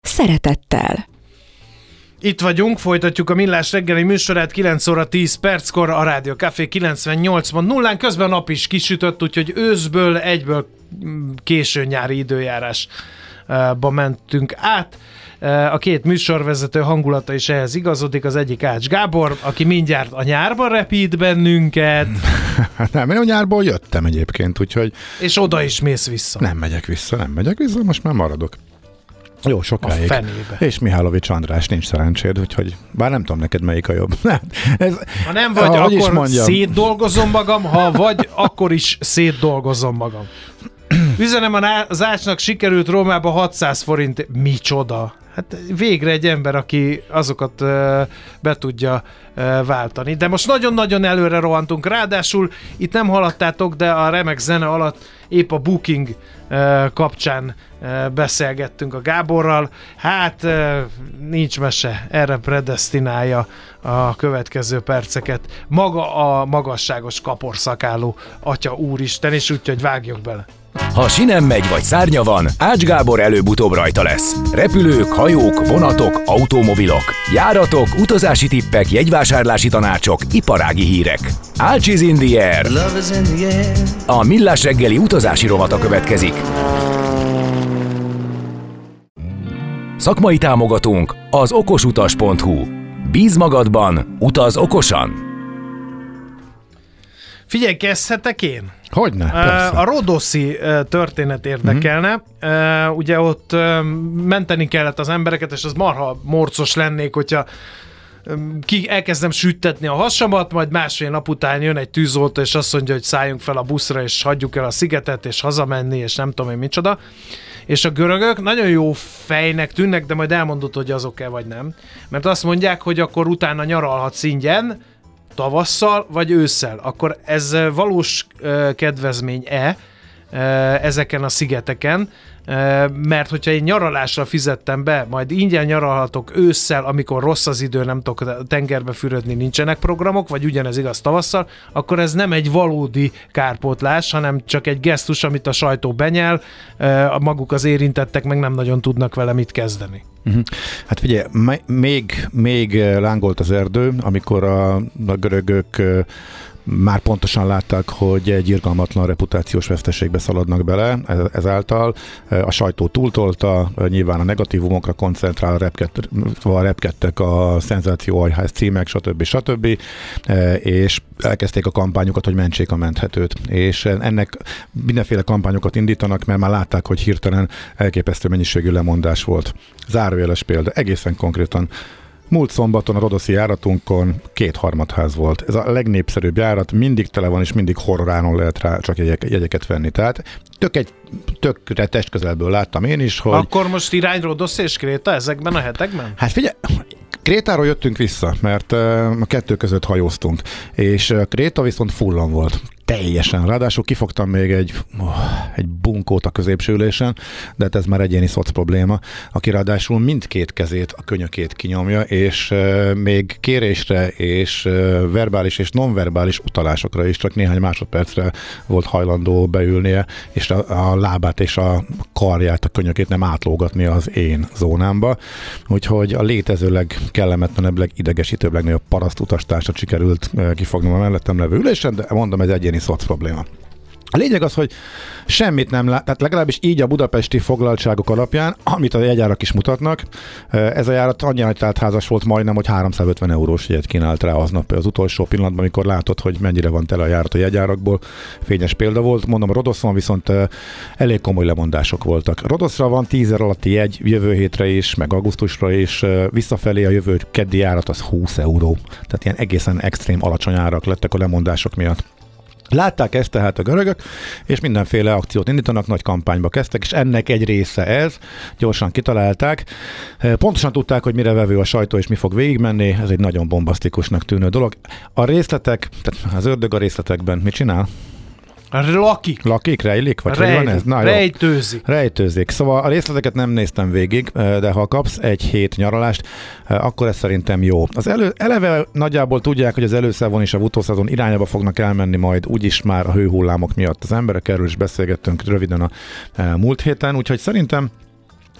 szeretettel. Itt vagyunk, folytatjuk a Millás reggeli műsorát 9 óra 10 perckor a Rádió Café 98-ban nullán, közben a nap is kisütött, úgyhogy őszből egyből mm, késő nyári időjárásba mentünk át. A két műsorvezető hangulata is ehhez igazodik, az egyik Ács Gábor, aki mindjárt a nyárban repít bennünket. nem, én a nyárból jöttem egyébként, úgyhogy... És oda is mész vissza. Nem megyek vissza, nem megyek vissza, most már maradok. Jó, sokáig. A fenébe. És Mihálovics András nincs szerencséd, úgyhogy bár nem tudom neked melyik a jobb. ez, ha nem vagy, akkor szétdolgozom magam, ha vagy, akkor is szétdolgozom magam. Üzenem az Ácsnak sikerült Rómába 600 forint. Micsoda? Hát végre egy ember, aki azokat be tudja váltani. De most nagyon-nagyon előre rohantunk. Ráadásul itt nem haladtátok, de a remek zene alatt épp a Booking kapcsán beszélgettünk a Gáborral. Hát nincs mese, erre predestinálja a következő perceket. Maga a magasságos kaporszakáló Atya Úristen, és úgyhogy vágjuk bele. Ha sinem megy vagy szárnya van, Ács Gábor előbb-utóbb rajta lesz. Repülők, hajók, vonatok, automobilok, járatok, utazási tippek, jegyvásárlási tanácsok, iparági hírek. Ács is in the air. A Millás reggeli utazási rovata következik. Szakmai támogatónk az okosutas.hu. Bíz magadban, utaz okosan! Figyelj, kezdhetek én? Hogyne, persze. A Rodoszi történet érdekelne. Uh-huh. Ugye ott menteni kellett az embereket, és az marha morcos lennék, hogyha ki elkezdem süttetni a hasamat, majd másfél nap után jön egy tűzoltó, és azt mondja, hogy szálljunk fel a buszra, és hagyjuk el a szigetet, és hazamenni, és nem tudom én micsoda. És a görögök nagyon jó fejnek tűnnek, de majd elmondod, hogy azok-e vagy nem. Mert azt mondják, hogy akkor utána nyaralhatsz ingyen, tavasszal vagy ősszel, akkor ez valós kedvezmény-e ezeken a szigeteken, mert hogyha én nyaralásra fizettem be, majd ingyen nyaralhatok ősszel, amikor rossz az idő, nem tudok tengerbe fürödni, nincsenek programok, vagy ugyanez igaz tavasszal, akkor ez nem egy valódi kárpótlás, hanem csak egy gesztus, amit a sajtó benyel, maguk az érintettek meg nem nagyon tudnak vele mit kezdeni. Uh-huh. Hát figyelj, még, még lángolt az erdő, amikor a, a görögök már pontosan látták, hogy egy irgalmatlan reputációs veszteségbe szaladnak bele ezáltal. A sajtó túltolta, nyilván a negatívumokra koncentrál, repkett, repkedtek a szenzációajház címek, stb. stb. És elkezdték a kampányokat, hogy mentsék a menthetőt. És ennek mindenféle kampányokat indítanak, mert már látták, hogy hirtelen elképesztő mennyiségű lemondás volt. Zárójeles példa, egészen konkrétan Múlt szombaton a Rodoszi járatunkon két harmadház volt. Ez a legnépszerűbb járat, mindig tele van, és mindig horroránon lehet rá csak jegyek, jegyeket venni. Tehát tök egy tökre testközelből láttam én is, hogy... Akkor most irány Rodosz és Kréta ezekben a hetekben? Hát figyelj, Krétáról jöttünk vissza, mert a kettő között hajóztunk, és Kréta viszont fullan volt teljesen. Ráadásul kifogtam még egy, oh, egy bunkót a középsülésen, de hát ez már egyéni szoc probléma, aki ráadásul mindkét kezét, a könyökét kinyomja, és még kérésre és verbális és nonverbális utalásokra is csak néhány másodpercre volt hajlandó beülnie, és a, a lábát és a karját, a könyökét nem átlógatni az én zónámba. Úgyhogy a létezőleg kellemetlenebb, idegesítőbb, legnagyobb paraszt utastársat sikerült kifognom a mellettem levő ülésen, de mondom, ez egyéni szoc probléma. A lényeg az, hogy semmit nem lát, tehát legalábbis így a budapesti foglaltságok alapján, amit a jegyárak is mutatnak, ez a járat annyira házas volt majdnem, hogy 350 eurós jegyet kínált rá aznap az utolsó pillanatban, amikor látod, hogy mennyire van tele a járat a jegyárakból. Fényes példa volt. Mondom, Rodoszon viszont elég komoly lemondások voltak. Rodoszra van 10 alatti jegy jövő hétre is, meg augusztusra is, visszafelé a jövő keddi járat az 20 euró. Tehát ilyen egészen extrém alacsony árak lettek a lemondások miatt. Látták ezt tehát a görögök, és mindenféle akciót indítanak, nagy kampányba kezdtek, és ennek egy része ez, gyorsan kitalálták. Pontosan tudták, hogy mire vevő a sajtó, és mi fog végigmenni, ez egy nagyon bombasztikusnak tűnő dolog. A részletek, tehát az ördög a részletekben mit csinál? Lakik. Lakik, rejlik? Vagy Rej, hogy van ez? Na, jó. rejtőzik. Rejtőzik. Szóval a részleteket nem néztem végig, de ha kapsz egy hét nyaralást, akkor ez szerintem jó. Az elő, eleve nagyjából tudják, hogy az előszezon és a utószezon irányába fognak elmenni majd úgyis már a hőhullámok miatt. Az emberek erről is beszélgettünk röviden a múlt héten, úgyhogy szerintem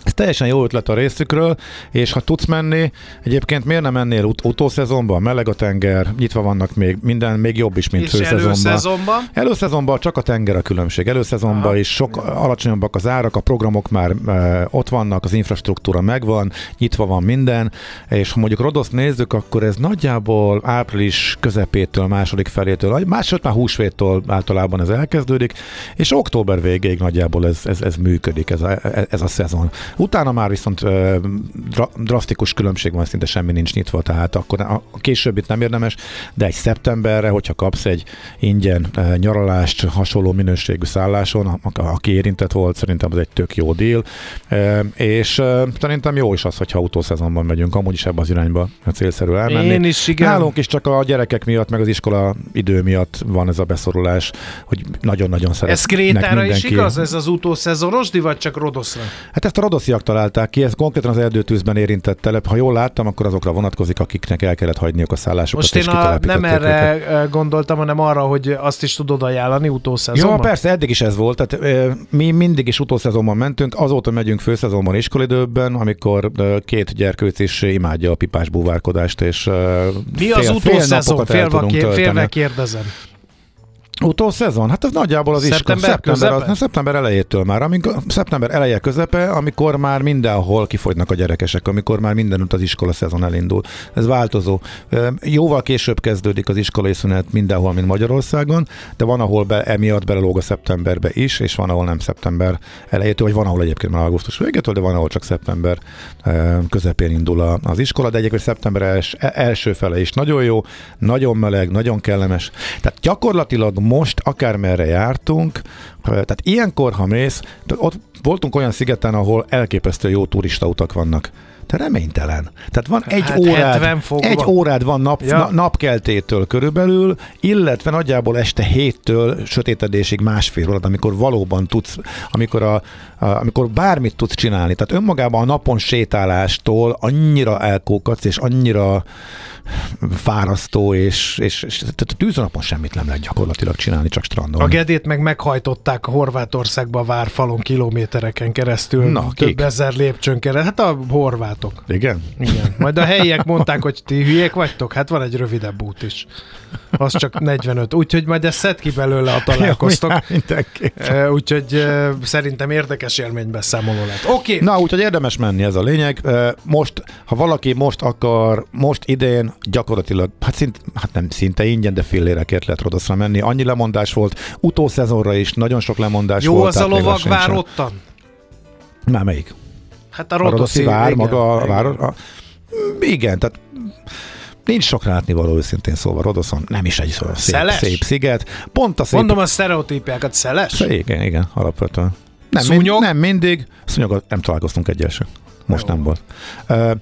ez teljesen jó ötlet a részükről, és ha tudsz menni, egyébként miért nem mennél ut- utószezonban, meleg a tenger, nyitva vannak még, minden még jobb is, mint És főszezonban. előszezonban? Előszezonban csak a tenger a különbség. Előszezonban is sok alacsonyabbak az árak, a programok már e, ott vannak, az infrastruktúra megvan, nyitva van minden, és ha mondjuk Rodoszt nézzük, akkor ez nagyjából április közepétől, második felétől, másod már húsvéttől általában ez elkezdődik, és október végéig nagyjából ez, ez, ez működik, ez a, ez a szezon. Utána már viszont dra, drasztikus különbség van, szinte semmi nincs nyitva, tehát akkor a, későbbit nem érdemes, de egy szeptemberre, hogyha kapsz egy ingyen nyaralást hasonló minőségű szálláson, aki érintett volt, szerintem az egy tök jó deal, és szerintem jó is az, hogyha autószezonban megyünk, amúgy is ebbe az irányba a célszerű elmenni. Én is, igen. Nálunk is csak a gyerekek miatt, meg az iskola idő miatt van ez a beszorulás, hogy nagyon-nagyon szeretnek Ez Krétára is mindenki. igaz? Ez az utószezorosdi, vagy csak Rodoszra? Hát ezt a rodosziak találták ki, ez konkrétan az erdőtűzben érintett telep. Ha jól láttam, akkor azokra vonatkozik, akiknek el kellett hagyniuk a szállásokat, Most én a, nem erre őket. gondoltam, hanem arra, hogy azt is tudod ajánlani utószezonban. Ja, persze, eddig is ez volt. Tehát, ö, mi mindig is utószezonban mentünk, azóta megyünk főszezonban iskolidőben, amikor ö, két gyerkőc is imádja a pipás búvárkodást, és ö, Mi az fél utószezon? napokat el Félve, félve kérdezem. Utószezon? Hát ez nagyjából az Szeptember iskola. Szeptember, közepe? az, szeptember elejétől már, amikor, szeptember eleje közepe, amikor már mindenhol kifogynak a gyerekesek, amikor már mindenütt az iskola szezon elindul. Ez változó. Jóval később kezdődik az iskolai szünet mindenhol, mint Magyarországon, de van, ahol be, emiatt belelóg a szeptemberbe is, és van, ahol nem szeptember elejétől, vagy van, ahol egyébként már augusztus végétől, de van, ahol csak szeptember közepén indul az iskola, de egyébként szeptember els, első fele is nagyon jó, nagyon meleg, nagyon kellemes. Tehát gyakorlatilag most akármerre jártunk, tehát ilyenkor, ha mész, ott voltunk olyan szigeten, ahol elképesztő jó turistautak vannak. Te reménytelen. Tehát van egy Hát órád, 70 fokban. egy órád van nap, Ja. na, napkeltétől körülbelül, illetve nagyjából este héttől sötétedésig másfél órad, amikor valóban tudsz, amikor, a, a, amikor bármit tudsz csinálni. Tehát önmagában a napon sétálástól annyira elkókadsz, és annyira fárasztó, és, és, és tehát a tűzonapon semmit nem lehet gyakorlatilag csinálni, csak strandon. A Gedét meg meghajtották a Horvátországba várfalon kilométereken keresztül. Na, több kik? ezer lépcsőn keresztül. Hát a horvátok. Igen? Igen. Majd a helyiek mondták, hogy ti hülyék vagytok, hát van egy rövidebb út is. Az csak 45. Úgyhogy majd ezt szed ki belőle, a találkoztok. Úgyhogy szerintem érdekes élménybeszámoló lett. Oké, okay. Na, úgyhogy érdemes menni, ez a lényeg. Most, ha valaki most akar, most idén gyakorlatilag, hát, szint, hát nem szinte ingyen, de fillérekért lehet Rodoszra menni. Annyi lemondás volt, utószezonra is nagyon sok lemondás jó volt. az a lovag vár ottan? Már melyik? Hát a Rodoszi vár, igen, maga a vár. A, igen, tehát nincs sok látnivaló őszintén szóval Rodoszon. Nem is egy szép, Szeles? szép sziget. Pont a szép Mondom a sztereotípiákat, szeles? Igen, igen, alapvetően. Nem, Szúnyog? Mind, nem mindig. Szúnyogot nem találkoztunk egyel sem. Most Jó. nem volt. Ö,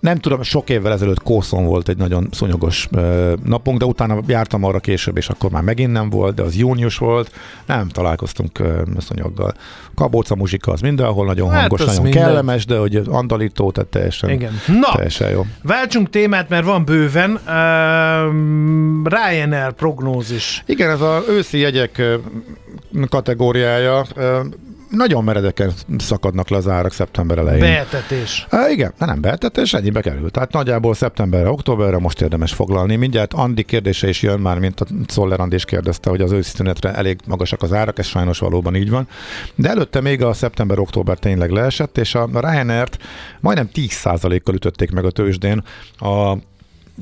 nem tudom, sok évvel ezelőtt Kószon volt egy nagyon szúnyogos ö, napunk, de utána jártam arra később, és akkor már megint nem volt, de az június volt. Nem találkoztunk ö, szúnyoggal. Kabóca muzsika az mindenhol nagyon Hát hangos, nagyon minden. kellemes, de hogy andalító, tehát teljesen, Igen. Na, teljesen jó. váltsunk témát, mert van bőven. Uh, Ryanair prognózis. Igen, ez az őszi jegyek kategóriája. ö, Nagyon meredeken szakadnak le az árak szeptember elején. Beetetés. Há, igen, de nem behetetés, ennyibe kerül. Tehát nagyjából szeptemberre, októberre most érdemes foglalni. Mindjárt Andi kérdése is jön már, mint a Szoller Andi is kérdezte, hogy az őszi szünetre elég magasak az árak, ez sajnos valóban így van. De előtte még a szeptember-október tényleg leesett, és a Ryanair-t majdnem 10%-kal ütötték meg a tőzsdén a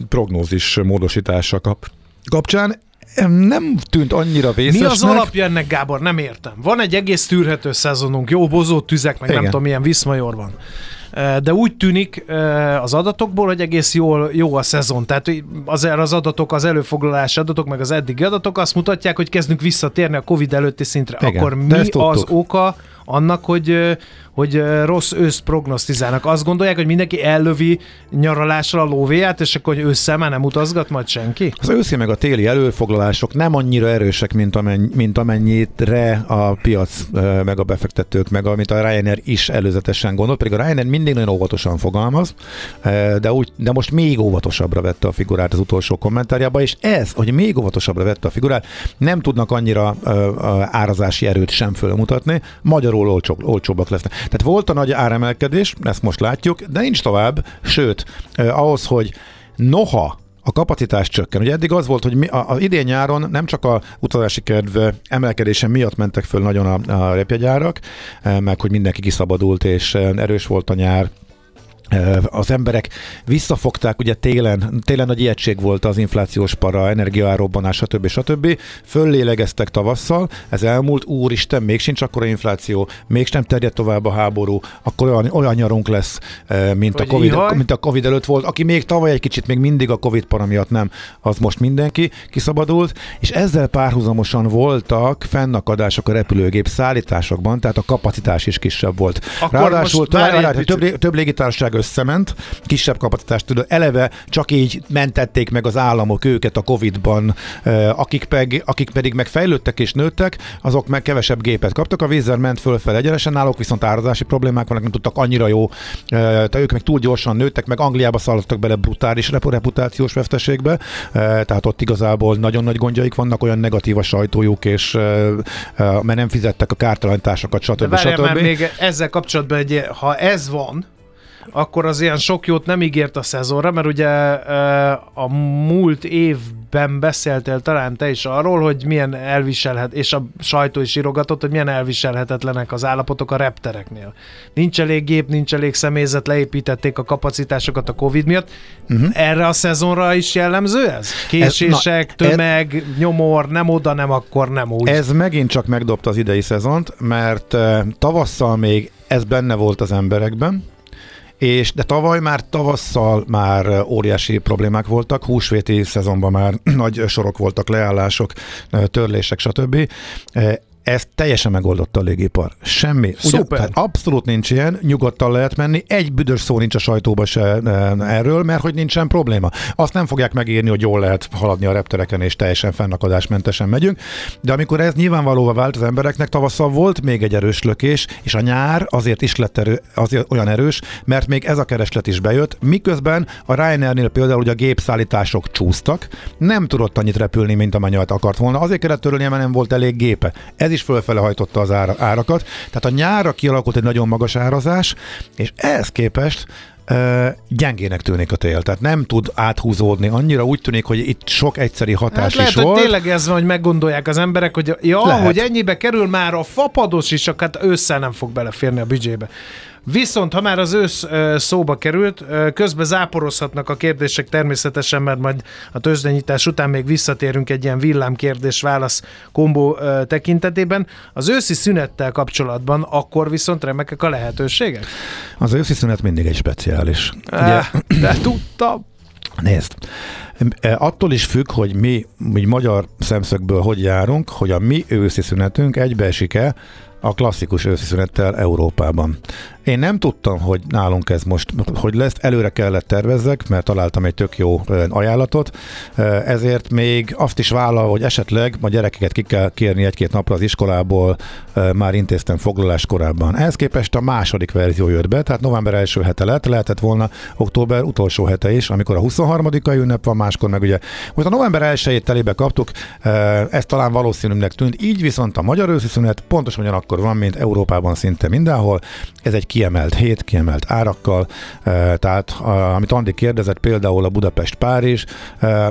prognózis módosítása kap, kapcsán. Nem tűnt annyira vészesnek. Mi az alapja ennek, Gábor? Nem értem. Van egy egész tűrhető szezonunk, jó bozó tüzek, meg Igen. nem tudom, milyen viszmajor van de úgy tűnik az adatokból, hogy egész jól, jó a szezon. Tehát az, az adatok, az előfoglalási adatok, meg az eddigi adatok azt mutatják, hogy kezdünk visszatérni a Covid előtti szintre. Igen, Akkor mi az oka annak, hogy hogy rossz őszt prognosztizálnak. Azt gondolják, hogy mindenki ellövi nyaralásra a lóvéját, és akkor hogy ősszel már nem utazgat majd senki? Az őszi meg a téli előfoglalások nem annyira erősek, mint, amennyi, mint amennyire a piac, meg a befektetők, meg amit a Ryanair is előzetesen gondolt, pedig a Ryanair mindig nagyon óvatosan fogalmaz, de, úgy, de most még óvatosabbra vette a figurát az utolsó kommentárjába, és ez, hogy még óvatosabbra vette a figurát, nem tudnak annyira árazási erőt sem fölmutatni, magyarul olcsó, olcsóbbak lesznek. Tehát volt a nagy áremelkedés, ezt most látjuk, de nincs tovább, sőt, eh, ahhoz, hogy noha a kapacitás csökken. Ugye eddig az volt, hogy mi, a, a idén nyáron nem csak a utazási kedv emelkedése miatt mentek föl nagyon a, a repjegyárak, meg hogy mindenki kiszabadult és erős volt a nyár, az emberek visszafogták, ugye télen, télen nagy ijegység volt az inflációs para, energiaárobbanás, stb. stb. Föllélegeztek tavasszal, ez elmúlt, úristen, még sincs akkora infláció, még nem terjed tovább a háború, akkor olyan, olyan nyarunk lesz, mint a, COVID, mint a Covid előtt volt. Aki még tavaly egy kicsit, még mindig a Covid para miatt nem, az most mindenki kiszabadult, és ezzel párhuzamosan voltak fennakadások a repülőgép szállításokban, tehát a kapacitás is kisebb volt. Akkor Ráadásul több, több, több légitársaság összement, kisebb kapacitást tudod, eleve csak így mentették meg az államok őket a Covid-ban, akik, peg, akik pedig meg fejlődtek és nőttek, azok meg kevesebb gépet kaptak, a vízzel ment fölfel egyenesen náluk, viszont árazási problémák vannak, nem tudtak annyira jó, tehát ők meg túl gyorsan nőttek, meg Angliába szaladtak bele brutális reputációs veszteségbe, tehát ott igazából nagyon nagy gondjaik vannak, olyan negatív a sajtójuk, és mert nem fizettek a kártalanításokat, stb. De stb. Már még ezzel kapcsolatban, egy, ha ez van, akkor az ilyen sok jót nem ígért a szezonra, mert ugye a múlt évben beszéltél talán te is arról, hogy milyen elviselhet, és a sajtó is írogatott, hogy milyen elviselhetetlenek az állapotok a reptereknél. Nincs elég gép, nincs elég személyzet, leépítették a kapacitásokat a Covid miatt. Uh-huh. Erre a szezonra is jellemző ez? Késések, ez, na, tömeg, ez, nyomor, nem oda, nem akkor, nem úgy. Ez megint csak megdobta az idei szezont, mert tavasszal még ez benne volt az emberekben, és de tavaly már tavasszal már óriási problémák voltak, húsvéti szezonban már nagy sorok voltak, leállások, törlések, stb ezt teljesen megoldotta a légipar. Semmi. Szuper. Ugye, abszolút nincs ilyen, nyugodtan lehet menni, egy büdös szó nincs a sajtóba se e, erről, mert hogy nincsen probléma. Azt nem fogják megírni, hogy jól lehet haladni a reptereken, és teljesen fennakadásmentesen megyünk. De amikor ez nyilvánvalóvá vált az embereknek, tavasszal volt még egy erős lökés, és a nyár azért is lett erő, azért olyan erős, mert még ez a kereslet is bejött, miközben a Ryanairnél például ugye a gépszállítások csúsztak, nem tudott annyit repülni, mint amennyit akart volna. Azért kellett törölni, mert nem volt elég gépe. Ez is fölfele hajtotta az árakat. Tehát a nyára kialakult egy nagyon magas árazás, és ehhez képest Uh, gyengének tűnik a tél, tehát nem tud áthúzódni. Annyira úgy tűnik, hogy itt sok egyszeri hatás hát lehet, is volt. tényleg ez van, hogy meggondolják az emberek, hogy ja, lehet. hogy ennyibe kerül már a fapados is, csak hát ősszel nem fog beleférni a büdzsébe. Viszont, ha már az ősz szóba került, közben záporozhatnak a kérdések természetesen, mert majd a tőzsdenyítás után még visszatérünk egy ilyen villám-kérdés-válasz kombó tekintetében. Az őszi szünettel kapcsolatban akkor viszont remekek a lehetőségek? Az őszi szünet mindig egy speciális. Ugye? De tudtam. Nézd, attól is függ, hogy mi, mi magyar szemszögből hogy járunk, hogy a mi őszi szünetünk egybeesik-e a klasszikus őszi szünettel Európában. Én nem tudtam, hogy nálunk ez most, hogy lesz, előre kellett tervezzek, mert találtam egy tök jó ajánlatot, ezért még azt is vállal, hogy esetleg a gyerekeket ki kell kérni egy-két napra az iskolából, már intéztem foglalás korábban. Ehhez képest a második verzió jött be, tehát november első hete lett, lehetett volna október utolsó hete is, amikor a 23-ai ünnep van, máskor meg ugye most a november 1-ét telébe kaptuk, ez talán valószínűnek tűnt, így viszont a magyar őszi szünet pontosan ugyanakkor van, mint Európában szinte mindenhol. Ez egy kiemelt hét, kiemelt árakkal, tehát amit Andi kérdezett, például a Budapest-Párizs,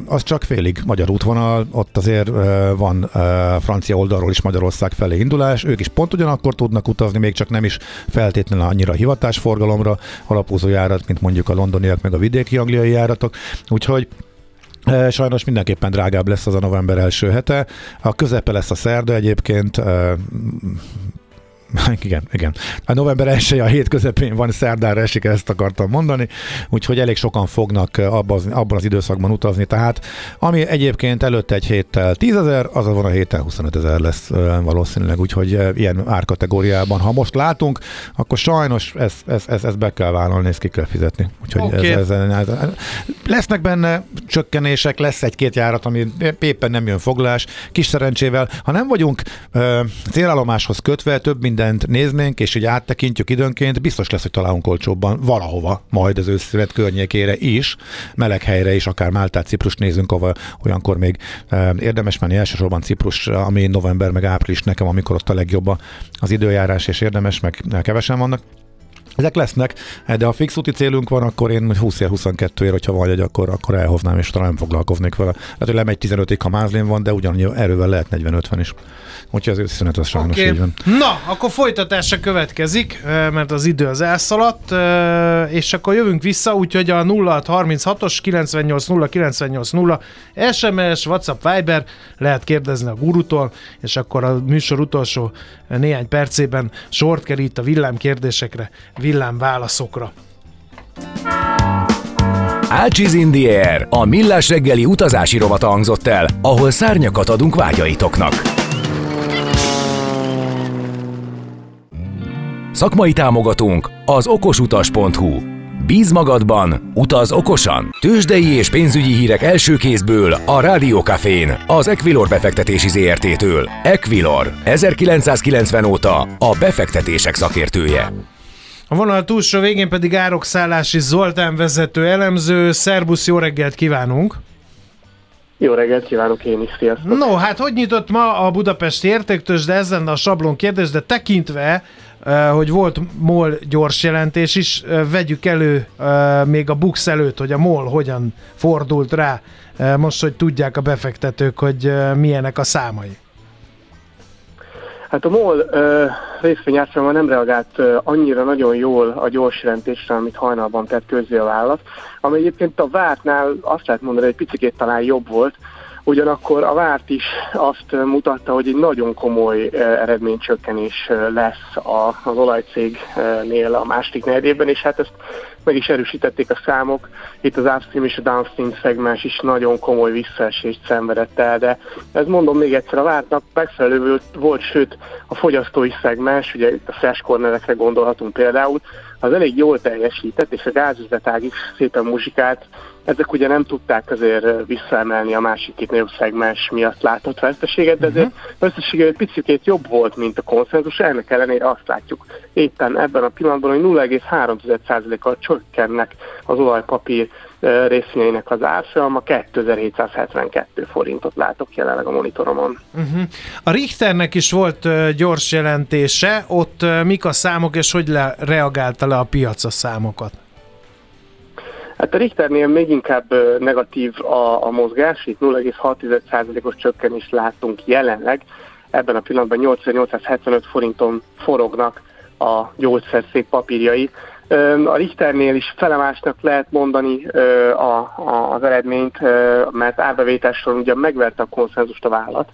az csak félig magyar útvonal, ott azért van francia oldalról is Magyarország felé indulás, ők is pont ugyanakkor tudnak utazni, még csak nem is feltétlenül annyira hivatásforgalomra alapozó járat, mint mondjuk a londoniak meg a vidéki angliai járatok, úgyhogy Sajnos mindenképpen drágább lesz az a november első hete. A közepe lesz a szerda egyébként, igen, igen. A november 1 a hét közepén van, szerdára esik, ezt akartam mondani, úgyhogy elég sokan fognak abban az, abban az időszakban utazni, tehát ami egyébként előtte egy héttel 10 ezer, az van a héten 25 ezer lesz valószínűleg, úgyhogy ilyen árkategóriában. Ha most látunk, akkor sajnos ezt ez, ez, ez be kell vállalni, ezt ki kell fizetni. Úgyhogy okay. ez, ez, ez, ez, lesznek benne csökkenések, lesz egy-két járat, ami éppen nem jön foglás, kis szerencsével. Ha nem vagyunk ö, célállomáshoz kötve, több minden mindent néznénk, és így áttekintjük időnként, biztos lesz, hogy találunk olcsóbban valahova, majd az őszület környékére is, meleg helyre is, akár Máltát, Ciprus nézünk, ahol olyankor még e, érdemes menni, elsősorban Ciprus, ami november meg április nekem, amikor ott a legjobb az időjárás, és érdemes, meg kevesen vannak. Ezek lesznek, de ha fix úti célunk van, akkor én 20-22 ér, hogyha vagy, akkor, akkor elhoznám, és talán nem foglalkoznék vele. Tehát, hogy lemegy 15-ig, ha mázlén van, de ugyanúgy erővel lehet 40-50 is. Úgyhogy az őszünet az sajnos okay. így van. Na, akkor folytatása következik, mert az idő az elszaladt, és akkor jövünk vissza, úgyhogy a 0636-os 980 980 SMS, WhatsApp, Viber, lehet kérdezni a gurutól, és akkor a műsor utolsó néhány percében sort kerít a villámkérdésekre, villámválaszokra. Ácsiz in the Air, a millás reggeli utazási rovata hangzott el, ahol szárnyakat adunk vágyaitoknak. Szakmai támogatónk az okosutas.hu. Bíz magadban, utaz okosan. Tőzsdei és pénzügyi hírek első kézből a Rádiókafén, az Equilor befektetési ZRT-től. Equilor, 1990 óta a befektetések szakértője. A vonal túlsó végén pedig Árokszállási Zoltán vezető elemző. Szerbusz, jó reggelt kívánunk! Jó reggelt kívánok én is, sziasztok! No, hát hogy nyitott ma a Budapesti értéktős, de ez lenne a sablon kérdés, de tekintve, hogy volt MOL gyors jelentés is, vegyük elő még a Bux előtt, hogy a MOL hogyan fordult rá, most, hogy tudják a befektetők, hogy milyenek a számai. Hát a MOL részvényárfolyama nem reagált annyira nagyon jól a gyors jelentésre, amit hajnalban tett közzé a vállalat, ami egyébként a vártnál azt lehet mondani, hogy picit talán jobb volt, Ugyanakkor a várt is azt mutatta, hogy egy nagyon komoly eh, eredménycsökkenés eh, lesz az olajcégnél a második negyedében, és hát ezt meg is erősítették a számok. Itt az upstream és a downstream szegmens is nagyon komoly visszaesést szenvedett el, de ez mondom még egyszer, a vártnak megfelelő volt, sőt a fogyasztói szegmens, ugye itt a fresh cornerekre gondolhatunk például, az elég jól teljesített, és a gázüzletág is szépen muzsikált. Ezek ugye nem tudták azért visszaemelni a másik két nagyobb szegmens miatt látott veszteséget, de azért uh-huh. vesztesége egy picit jobb volt, mint a konszenzus. Ennek ellenére azt látjuk éppen ebben a pillanatban, hogy 0,3%-kal csökkennek az olajpapír részvényeinek az árfolyama 2772 forintot látok jelenleg a monitoromon. Uh-huh. A Richternek is volt gyors jelentése, ott mik a számok és hogy le, reagálta le a piac a számokat? Hát a Richternél még inkább negatív a, a mozgás, itt 0,6%-os csökkenést látunk jelenleg. Ebben a pillanatban 8875 forinton forognak a gyógyszerszék papírjai. A Richternél is felemásnak lehet mondani a, a, az eredményt, mert árbevételsor ugye megverte a konszenzust a vállat,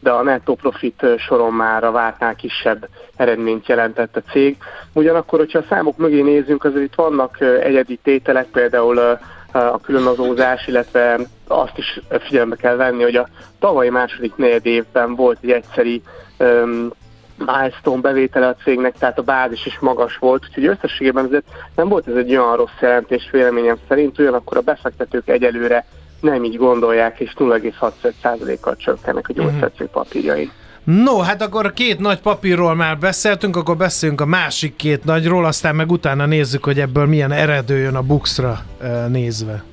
de a netto profit soron már a vártnál kisebb eredményt jelentett a cég. Ugyanakkor, hogyha a számok mögé nézzünk, azért itt vannak egyedi tételek, például a különazózás, illetve azt is figyelembe kell venni, hogy a tavalyi második negyed évben volt egy egyszeri milestone bevétele a cégnek, tehát a bázis is magas volt, úgyhogy összességében ezért nem volt ez egy olyan rossz jelentés véleményem szerint, ugyanakkor a befektetők egyelőre nem így gondolják, és 0,6%-kal csökkennek a mhm. gyógyszercég papírjai. No, hát akkor két nagy papírról már beszéltünk, akkor beszélünk a másik két nagyról, aztán meg utána nézzük, hogy ebből milyen eredő jön a Buxra eh, nézve.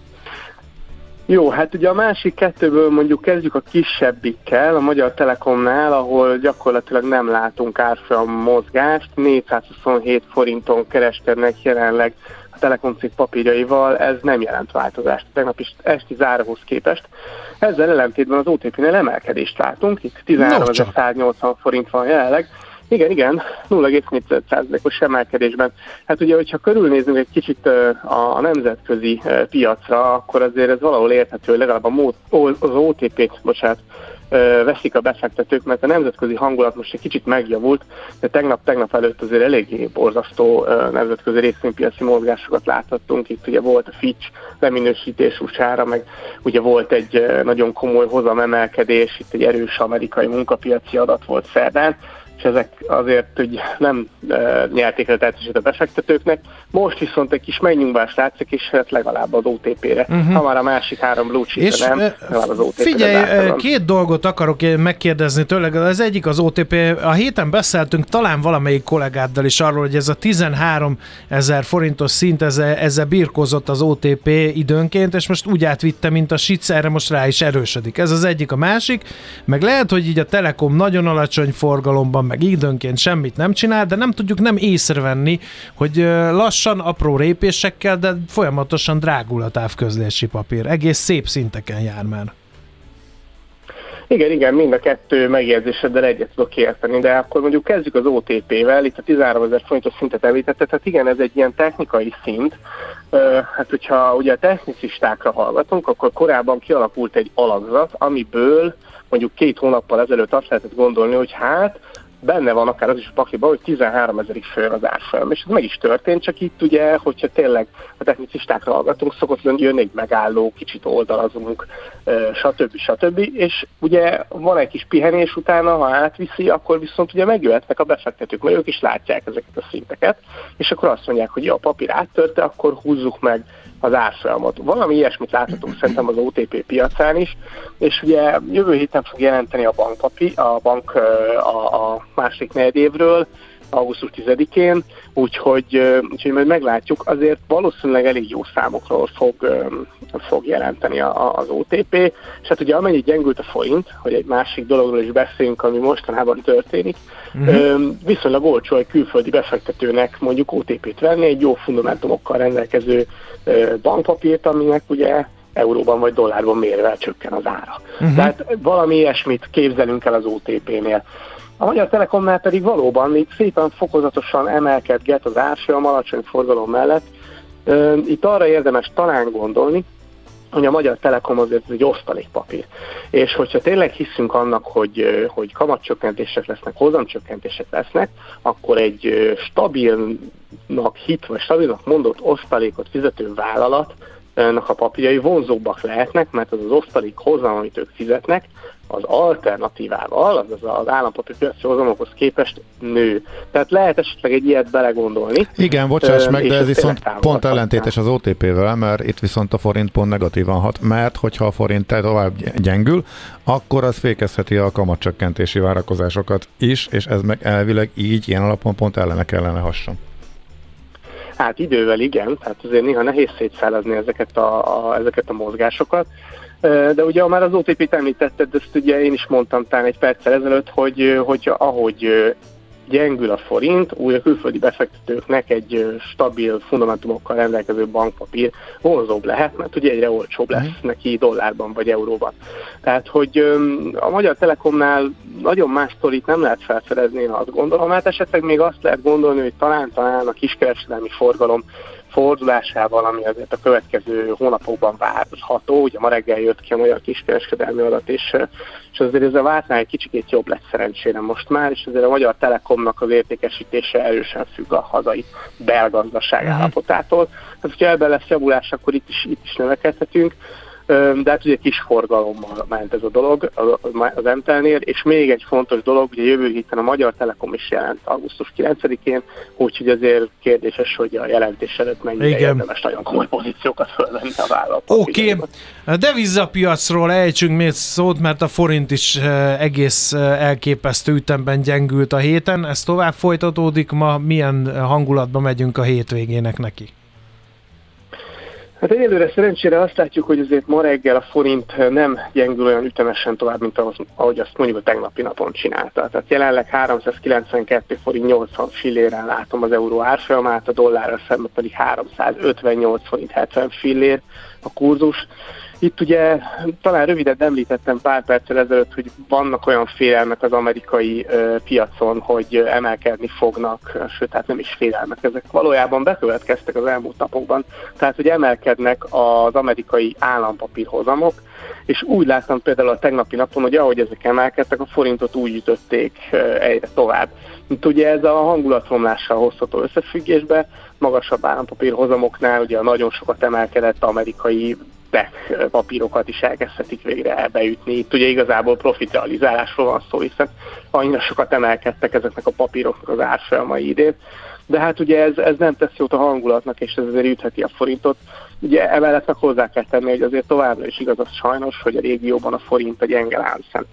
Jó, hát ugye a másik kettőből mondjuk kezdjük a kisebbikkel, a Magyar Telekomnál, ahol gyakorlatilag nem látunk árfolyam mozgást, 427 forinton kereskednek jelenleg a Telekom cég papírjaival, ez nem jelent változást. Tegnap is esti záróhoz képest. Ezzel ellentétben az OTP-nél emelkedést látunk, itt 13.180 forint van jelenleg, Igen, igen, 0,4%-os emelkedésben. Hát ugye, hogyha körülnézünk egy kicsit a nemzetközi piacra, akkor azért ez valahol érthető, legalább az OTP-t, bocsánat, veszik a befektetők, mert a nemzetközi hangulat most egy kicsit megjavult, de tegnap-tegnap előtt azért eléggé borzasztó nemzetközi részvénypiaci mozgásokat láthattunk. Itt ugye volt a Fitch leminősítés usa meg ugye volt egy nagyon komoly hozamemelkedés, itt egy erős amerikai munkapiaci adat volt szerdán, és ezek azért hogy nem e, nyerték el a befektetőknek. Most viszont egy kis megnyugvást látszik, és hát legalább az OTP-re. Uh-huh. Ha már a másik három blue és nem, legalább az OTP-re. Figyelj, két dolgot akarok megkérdezni tőleg. Az egyik az OTP. A héten beszéltünk talán valamelyik kollégáddal is arról, hogy ez a 13 ezer forintos szint, ezzel, ezzel birkózott az OTP időnként, és most úgy átvitte, mint a SIC, erre most rá is erősödik. Ez az egyik. A másik, meg lehet, hogy így a Telekom nagyon alacsony forgalomban, meg időnként semmit nem csinál, de nem tudjuk nem észrevenni, hogy lassan, apró répésekkel, de folyamatosan drágul a távközlési papír. Egész szép szinteken jár már. Igen, igen, mind a kettő megjegyzéseddel egyet tudok érteni, de akkor mondjuk kezdjük az OTP-vel, itt a 13 ezer forintos szintet említette, tehát igen, ez egy ilyen technikai szint, hát hogyha ugye a technicistákra hallgatunk, akkor korábban kialakult egy alakzat, amiből mondjuk két hónappal ezelőtt azt lehetett gondolni, hogy hát benne van akár az is a pakliban, hogy 13 ezerig föl az árfolyam. És ez meg is történt, csak itt ugye, hogyha tényleg a technicistákra hallgatunk, szokott jönni egy megálló, kicsit oldalazunk, stb. stb. És ugye van egy kis pihenés utána, ha átviszi, akkor viszont ugye megjöhetnek a befektetők, mert ők is látják ezeket a szinteket, és akkor azt mondják, hogy ja, a papír áttörte, akkor húzzuk meg az árfolyamot. Valami ilyesmit láthatunk szerintem az OTP piacán is, és ugye jövő héten fog jelenteni a bankpapi, a bank a, a másik negyedévről, augusztus 10-én, úgyhogy, úgyhogy majd meglátjuk. Azért valószínűleg elég jó számokról fog, fog jelenteni az OTP, és hát ugye amennyit gyengült a forint, hogy egy másik dologról is beszélünk, ami mostanában történik, uh-huh. viszonylag olcsó egy külföldi befektetőnek mondjuk OTP-t venni, egy jó fundamentumokkal rendelkező bankpapírt, aminek ugye euróban vagy dollárban mérve csökken az ára. Uh-huh. Tehát valami ilyesmit képzelünk el az OTP-nél. A Magyar Telekomnál pedig valóban így szépen fokozatosan emelkedget az árfolyam alacsony forgalom mellett. Itt arra érdemes talán gondolni, hogy a Magyar Telekom azért egy osztalékpapír. És hogyha tényleg hiszünk annak, hogy, hogy kamatcsökkentések lesznek, hozamcsökkentések lesznek, akkor egy stabilnak hit, vagy stabilnak mondott osztalékot fizető vállalatnak a papírjai vonzóbbak lehetnek, mert az az osztalék hozam, amit ők fizetnek, az alternatívával, azaz az állampapír piaci hozamokhoz képest nő. Tehát lehet esetleg egy ilyet belegondolni. Igen, bocsáss meg, de ez viszont pont ellentétes az OTP-vel, mert itt viszont a forint pont negatívan hat, mert hogyha a forint tovább gyengül, akkor az fékezheti a kamatcsökkentési várakozásokat is, és ez meg elvileg így, ilyen alapon pont ellene kellene hasson. Hát idővel igen, tehát azért néha nehéz szétszállazni ezeket a, a, ezeket a mozgásokat. De ugye már az OTP-t említetted, ezt ugye én is mondtam talán egy perccel ezelőtt, hogy, hogy ahogy gyengül a forint, új a külföldi befektetőknek egy stabil fundamentumokkal rendelkező bankpapír vonzóbb lehet, mert ugye egyre olcsóbb lesz uh-huh. neki dollárban vagy euróban. Tehát, hogy a Magyar Telekomnál nagyon más sztorit nem lehet felfedezni, én azt gondolom, hát esetleg még azt lehet gondolni, hogy talán-talán a kiskereskedelmi forgalom fordulásával, ami azért a következő hónapokban várható. Ugye ma reggel jött ki a magyar kiskereskedelmi adat, és, és azért ez a vártnál egy kicsit jobb lesz szerencsére most már, és azért a Magyar Telekomnak az értékesítése erősen függ a hazai belgazdaság uh-huh. állapotától. Hát, hogyha ebben lesz javulás, akkor itt is, itt is növekedhetünk de hát ugye kis forgalommal ment ez a dolog az MTL-nél, és még egy fontos dolog, ugye jövő héten a Magyar Telekom is jelent augusztus 9-én, úgyhogy azért kérdéses, hogy a jelentés előtt mennyire Igen. érdemes nagyon komoly pozíciókat fölvenni a vállalat. Oké, okay. a devizapiacról ejtsünk még szót, mert a forint is egész elképesztő ütemben gyengült a héten, ez tovább folytatódik ma, milyen hangulatba megyünk a hétvégének neki? Hát egyelőre szerencsére azt látjuk, hogy azért ma reggel a forint nem gyengül olyan ütemesen tovább, mint az, ahogy azt mondjuk a tegnapi napon csinálta. Tehát jelenleg 392 forint 80 filléren látom az euró árfolyamát, a dollárra szemben pedig 358 forint 70 fillér a kurzus Itt ugye talán röviden említettem pár perccel ezelőtt, hogy vannak olyan félelmek az amerikai uh, piacon, hogy emelkedni fognak, sőt, hát nem is félelmek, ezek valójában bekövetkeztek az elmúlt napokban. Tehát, hogy emelkednek az amerikai állampapírhozamok, és úgy láttam például a tegnapi napon, hogy ahogy ezek emelkedtek, a forintot úgy ütötték egyre tovább. Mint ugye ez a hangulatromlással hozható összefüggésbe, magasabb állampapírhozamoknál ugye nagyon sokat emelkedett amerikai tech papírokat is elkezdhetik végre beütni. Itt ugye igazából profitrealizálásról van szó, hiszen annyira sokat emelkedtek ezeknek a papíroknak az árfolyamai idén. De hát ugye ez, ez nem tesz jót a hangulatnak, és ez azért ütheti a forintot. Ugye emellett meg hozzá kell tenni, hogy azért továbbra is igaz az sajnos, hogy a régióban a forint a gyenge láncszem.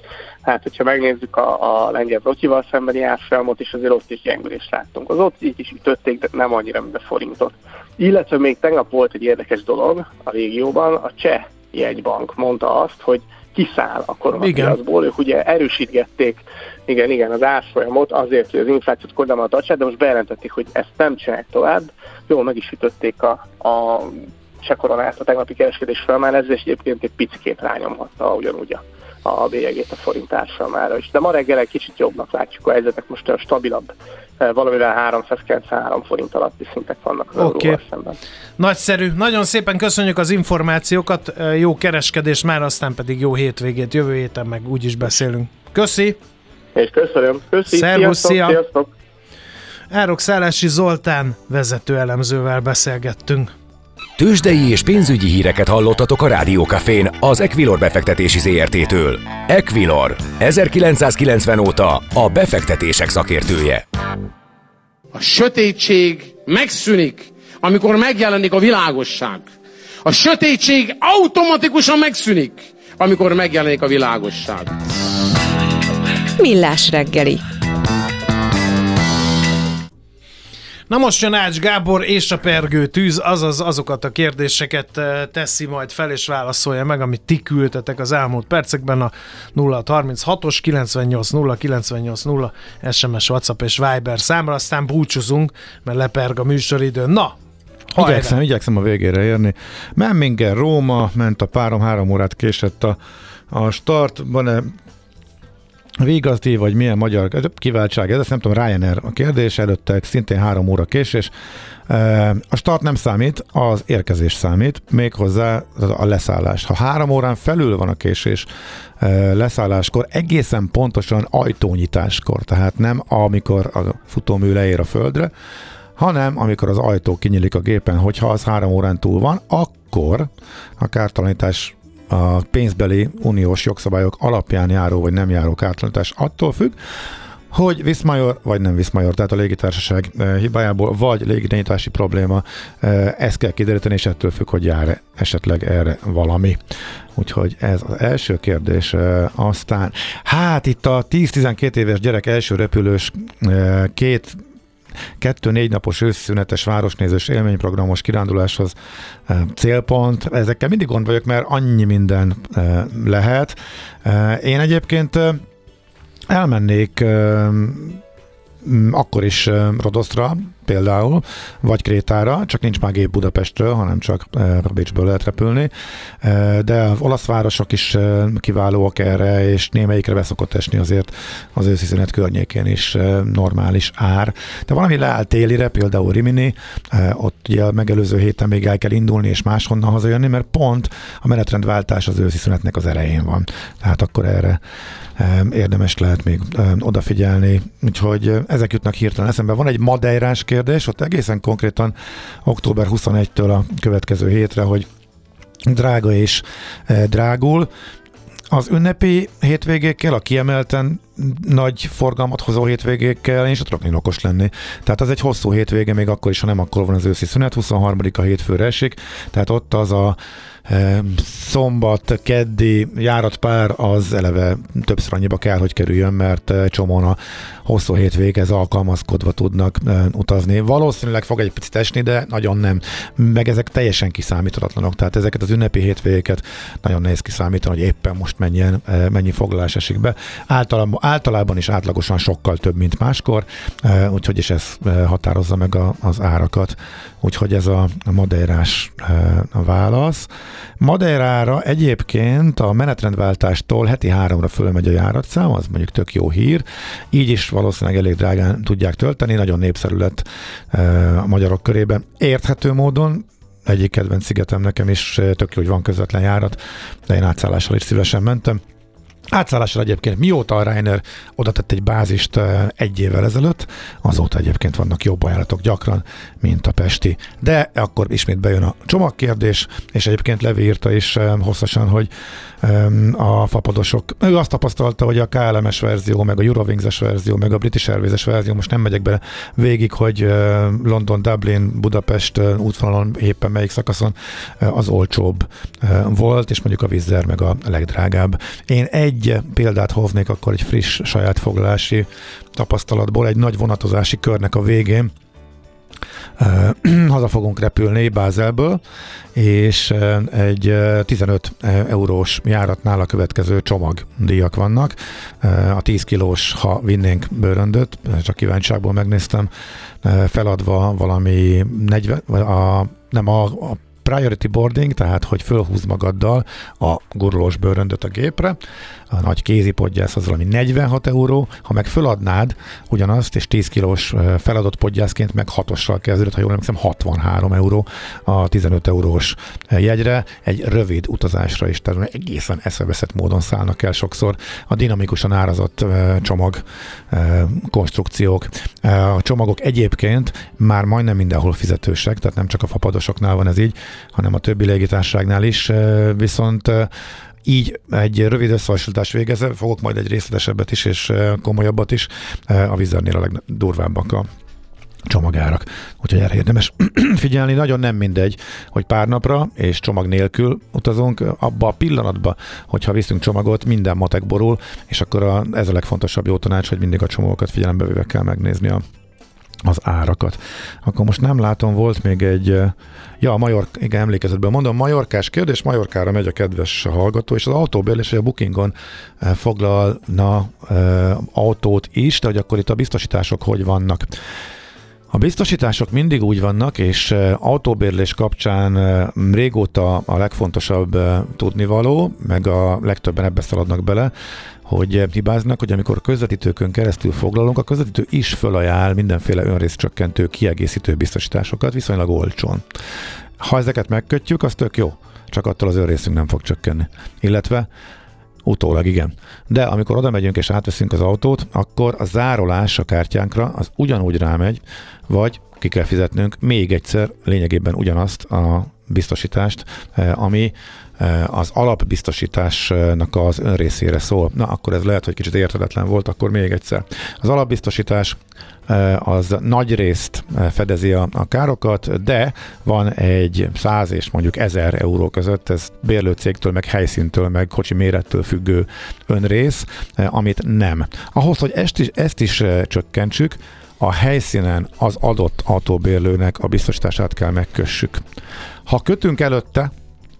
Hát, hogyha megnézzük a, a lengyel rotyival szembeni árfolyamot, és azért ott is gyengülést láttunk. Az ott így is ütötték, de nem annyira, mint a forintot. Illetve még tegnap volt egy érdekes dolog a régióban, a cseh jegybank mondta azt, hogy kiszáll a koronapiacból. Ők ugye erősítgették igen, igen, az árfolyamot azért, hogy az inflációt kordában tartsák, de most bejelentették, hogy ezt nem csinálják tovább. Jól meg is ütötték a, a se koronát a tegnapi kereskedés folyamán, ez és egyébként egy picikét rányomhatta ugyanúgy a, a bélyegét a forint árfolyamára is. De ma reggel egy kicsit jobbnak látjuk a helyzetek, most a stabilabb eh, valamivel 393 forint alatti szintek vannak az okay. szemben. Nagyszerű. Nagyon szépen köszönjük az információkat, eh, jó kereskedés már, aztán pedig jó hétvégét. Jövő héten meg úgyis beszélünk. Köszi! És köszönöm. Köszi. Szervusz, szia! Sziasztok. Árok Szállási Zoltán vezető elemzővel beszélgettünk. Tőzsdei és pénzügyi híreket hallottatok a Rádiókafén az Equilor befektetési ZRT-től. Equilor, 1990 óta a befektetések szakértője. A sötétség megszűnik, amikor megjelenik a világosság. A sötétség automatikusan megszűnik, amikor megjelenik a világosság. Millás reggeli Na most jön Ács Gábor és a pergő tűz, azaz azokat a kérdéseket eh, teszi majd fel és válaszolja meg, amit ti küldtetek az elmúlt percekben a 0636-os 980 980 SMS, WhatsApp és Viber számra, aztán búcsúzunk, mert leperg a műsoridő. Na, Hajrá. Igyekszem, igyekszem a végére érni. Memmingen, Róma, ment a párom, három órát késett a, a start, van-e Vigazdi, vagy milyen magyar kiváltság ez, ezt nem tudom, Ryanair a kérdés, előtte szintén három óra késés. A start nem számít, az érkezés számít, méghozzá a leszállás. Ha három órán felül van a késés leszálláskor, egészen pontosan ajtónyitáskor, tehát nem amikor a futómű leér a földre, hanem amikor az ajtó kinyílik a gépen, hogyha az három órán túl van, akkor a kártalanítás a pénzbeli uniós jogszabályok alapján járó vagy nem járó kártalanítás attól függ, hogy Viszmajor vagy nem Viszmajor, tehát a légitársaság eh, hibájából, vagy légirányítási probléma, eh, ezt kell kideríteni, és ettől függ, hogy jár esetleg erre valami. Úgyhogy ez az első kérdés. Eh, aztán, hát itt a 10-12 éves gyerek első repülős két kettő-négy napos őszszünetes városnézős élményprogramos kiránduláshoz eh, célpont. Ezekkel mindig gond vagyok, mert annyi minden eh, lehet. Eh, én egyébként elmennék akkor is Rodoszra, például, vagy Krétára, csak nincs már gép Budapestről, hanem csak e, Bécsből lehet repülni, e, de olasz városok is e, kiválóak erre, és némelyikre beszokott esni azért az őszi szünet környékén is normális ár. De valami leáll télire, például Rimini, ott ugye a megelőző héten még el kell indulni, és máshonnan hazajönni, mert pont a menetrendváltás az őszi szünetnek az elején van. Tehát akkor erre érdemes lehet még odafigyelni. Úgyhogy ezek jutnak hirtelen eszembe. Van egy madeirás kérdés, ott egészen konkrétan október 21-től a következő hétre, hogy drága és drágul. Az ünnepi hétvégékkel, a kiemelten nagy forgalmat hozó hétvégékkel én is tudok okos lenni. Tehát az egy hosszú hétvége, még akkor is, ha nem akkor van az őszi szünet, 23-a hétfőre esik, tehát ott az a szombat, keddi járatpár az eleve többször annyiba kell, hogy kerüljön, mert csomóan a hosszú hétvégez alkalmazkodva tudnak utazni. Valószínűleg fog egy picit esni, de nagyon nem. Meg ezek teljesen kiszámíthatatlanok, tehát ezeket az ünnepi hétvégeket nagyon nehéz kiszámítani, hogy éppen most mennyi, mennyi foglalás esik be. Általában, általában is átlagosan sokkal több, mint máskor, úgyhogy is ez határozza meg az árakat. Úgyhogy ez a, a moderás a válasz. Madeirára egyébként a menetrendváltástól heti háromra fölmegy a járatszám, az mondjuk tök jó hír. Így is valószínűleg elég drágán tudják tölteni, nagyon népszerű lett a magyarok körében. Érthető módon, egyik kedvenc szigetem nekem is, tök jó, hogy van közvetlen járat, de én átszállással is szívesen mentem. Átszállásra egyébként mióta a Reiner oda tett egy bázist egy évvel ezelőtt, azóta egyébként vannak jobb ajánlatok gyakran, mint a Pesti. De akkor ismét bejön a csomagkérdés, és egyébként Levi írta is hosszasan, hogy a fapadosok. Ő azt tapasztalta, hogy a KLMS verzió, meg a Eurowings-es verzió, meg a British airways verzió, most nem megyek bele végig, hogy London, Dublin, Budapest útvonalon éppen melyik szakaszon az olcsóbb volt, és mondjuk a Vizzer meg a legdrágább. Én egy példát hovnék akkor egy friss saját foglalási tapasztalatból, egy nagy vonatozási körnek a végén, haza fogunk repülni Bázelből, és egy 15 eurós járatnál a következő csomagdíjak vannak. A 10 kilós, ha vinnénk bőröndöt, csak kíváncsiságból megnéztem, feladva valami 40, a, nem a, a priority boarding, tehát hogy fölhúz magaddal a gurulós bőröndöt a gépre, a nagy kézipodgyász az valami 46 euró, ha meg föladnád ugyanazt, és 10 kilós feladott podgyászként meg 6-ossal kezdődött, ha jól emlékszem, 63 euró a 15 eurós jegyre, egy rövid utazásra is, tehát egészen eszeveszett módon szállnak el sokszor a dinamikusan árazott csomag konstrukciók. A csomagok egyébként már majdnem mindenhol fizetősek, tehát nem csak a fapadosoknál van ez így, hanem a többi légitárságnál is, viszont így egy rövid összehasonlítást végezve, fogok majd egy részletesebbet is és komolyabbat is, a vizernél a legdurvábbak a csomagárak. Úgyhogy erre érdemes figyelni. Nagyon nem mindegy, hogy pár napra és csomag nélkül utazunk. Abba a pillanatban, hogyha viszünk csomagot, minden matek borul, és akkor a, ez a legfontosabb jó tanács, hogy mindig a csomagokat figyelembe véve kell megnézni a az árakat. Akkor most nem látom, volt még egy, ja, a Majork, igen, emlékezetben mondom, Majorkás kérdés, Majorkára megy a kedves hallgató, és az autóbérlés, hogy a Bookingon foglalna e, autót is, de hogy akkor itt a biztosítások hogy vannak. A biztosítások mindig úgy vannak, és autóbérlés kapcsán régóta a legfontosabb tudnivaló, meg a legtöbben ebbe szaladnak bele, hogy hibáznak, hogy amikor közvetítőkön keresztül foglalunk, a közvetítő is fölajánl mindenféle önrészcsökkentő kiegészítő biztosításokat viszonylag olcsón. Ha ezeket megkötjük, az tök jó, csak attól az önrészünk nem fog csökkenni. Illetve Utólag igen. De amikor oda megyünk és átveszünk az autót, akkor a zárolás a kártyánkra az ugyanúgy rámegy, vagy ki kell fizetnünk még egyszer lényegében ugyanazt a biztosítást, eh, ami eh, az alapbiztosításnak az önrészére szól. Na, akkor ez lehet, hogy kicsit értedetlen volt, akkor még egyszer. Az alapbiztosítás eh, az nagy részt fedezi a, a károkat, de van egy 100 és mondjuk 1000 euró között, ez bérlőcégtől, meg helyszíntől, meg kocsi mérettől függő önrész, amit nem. Ahhoz, hogy ezt is, ezt is csökkentsük, a helyszínen az adott autóbérlőnek a biztosítását kell megkössük. Ha kötünk előtte,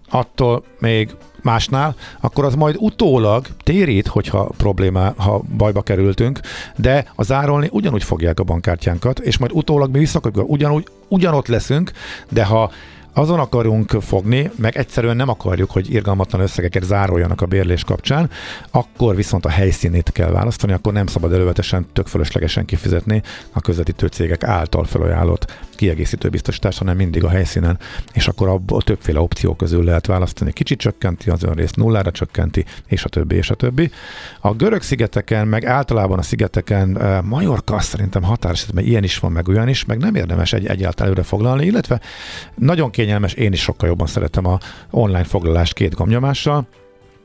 attól még másnál, akkor az majd utólag térít, hogyha problémá, ha bajba kerültünk, de a zárolni ugyanúgy fogják a bankkártyánkat, és majd utólag mi visszakapjuk, ugyanúgy, ugyanott leszünk, de ha azon akarunk fogni, meg egyszerűen nem akarjuk, hogy irgalmatlan összegeket zároljanak a bérlés kapcsán, akkor viszont a helyszínét kell választani, akkor nem szabad elővetesen tök fölöslegesen kifizetni a közvetítő cégek által felajánlott kiegészítő biztosítást, hanem mindig a helyszínen, és akkor abból többféle opció közül lehet választani. Kicsit csökkenti az önrészt, nullára csökkenti, és a többi, és a többi. A görög szigeteken, meg általában a szigeteken, eh, Majorka szerintem mert ilyen is van, meg olyan is, meg nem érdemes egy, egyáltalán előre foglalni, illetve nagyon kényelmes, én is sokkal jobban szeretem a online foglalást két gomnyomással,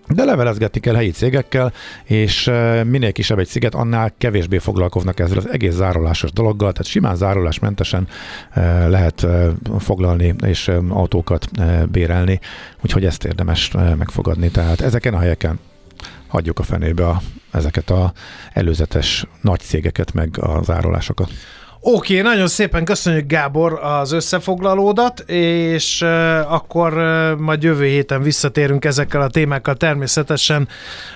de levelezgetni kell helyi cégekkel, és minél kisebb egy sziget, annál kevésbé foglalkoznak ezzel az egész zárolásos dologgal, tehát simán zárolásmentesen lehet foglalni és autókat bérelni, úgyhogy ezt érdemes megfogadni. Tehát ezeken a helyeken hagyjuk a fenébe a, ezeket a előzetes nagy cégeket, meg a zárolásokat. Oké, okay, nagyon szépen köszönjük Gábor az összefoglalódat, és akkor uh, majd jövő héten visszatérünk ezekkel a témákkal természetesen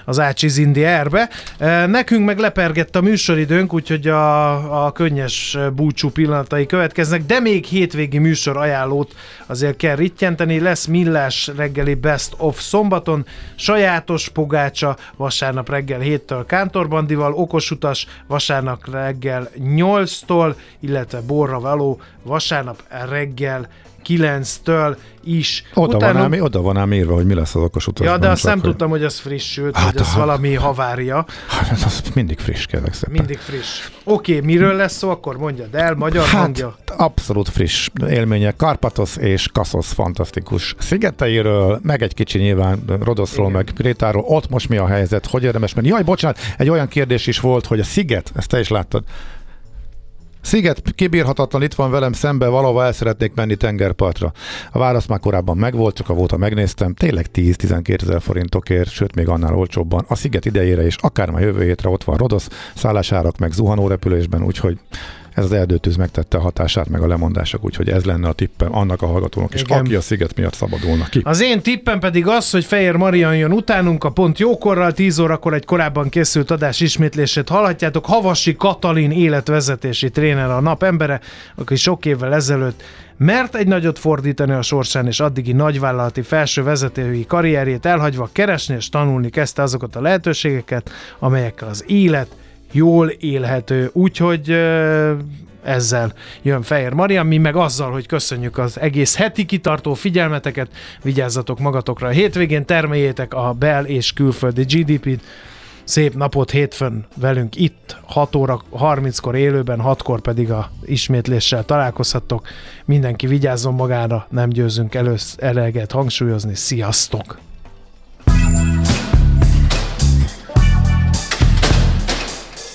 az Ácsiz Indiárbe. Uh, nekünk meg lepergett a műsoridőnk, úgyhogy a, a könnyes búcsú pillanatai következnek, de még hétvégi műsor ajánlót azért kell rittyenteni. Lesz millás reggeli Best of szombaton, sajátos pogácsa vasárnap reggel 7-től Kántorbandival, okosutas vasárnap reggel 8-tól, illetve borra való vasárnap reggel 9-től is. Oda, Utána... van ám, oda van ám írva, hogy mi lesz az okos utasban. Ja, de azt nem hogy... tudtam, hogy az frissült, hát, hogy ez valami havária. Hát az mindig friss, kérlek szépen. Mindig friss. Oké, okay, miről lesz szó, akkor mondjad el, magyar hát, hangja. abszolút friss élménye. Karpatos és Kassos fantasztikus szigeteiről, meg egy kicsi nyilván Rodoszról, Igen. meg Krétáról. Ott most mi a helyzet, hogy érdemes menni? Jaj, bocsánat, egy olyan kérdés is volt, hogy a sziget, ezt te is láttad, Sziget kibírhatatlan, itt van velem szembe, valahol el szeretnék menni tengerpartra. A válasz már korábban megvolt, csak a volta megnéztem, tényleg 10-12 ezer forintokért, sőt még annál olcsóbban. A sziget idejére is, akár már jövő hétre ott van Rodosz, szállásárak meg zuhanó repülésben, úgyhogy ez az erdőtűz megtette a hatását, meg a lemondások, úgyhogy ez lenne a tippem annak a hallgatónak, és aki a sziget miatt szabadulna ki. Az én tippem pedig az, hogy Fehér Marian jön utánunk, a pont jókorral, 10 órakor egy korábban készült adás ismétlését hallhatjátok. Havasi Katalin életvezetési tréner a nap embere, aki sok évvel ezelőtt mert egy nagyot fordítani a sorsán és addigi nagyvállalati felső vezetői karrierjét elhagyva keresni és tanulni kezdte azokat a lehetőségeket, amelyekkel az élet jól élhető. Úgyhogy ezzel jön Fehér Marian, mi meg azzal, hogy köszönjük az egész heti kitartó figyelmeteket, vigyázzatok magatokra a hétvégén, termeljétek a bel- és külföldi GDP-t, szép napot hétfőn velünk itt, 6 óra 30-kor élőben, 6-kor pedig a ismétléssel találkozhattok. Mindenki vigyázzon magára, nem győzünk először eleget hangsúlyozni. Sziasztok!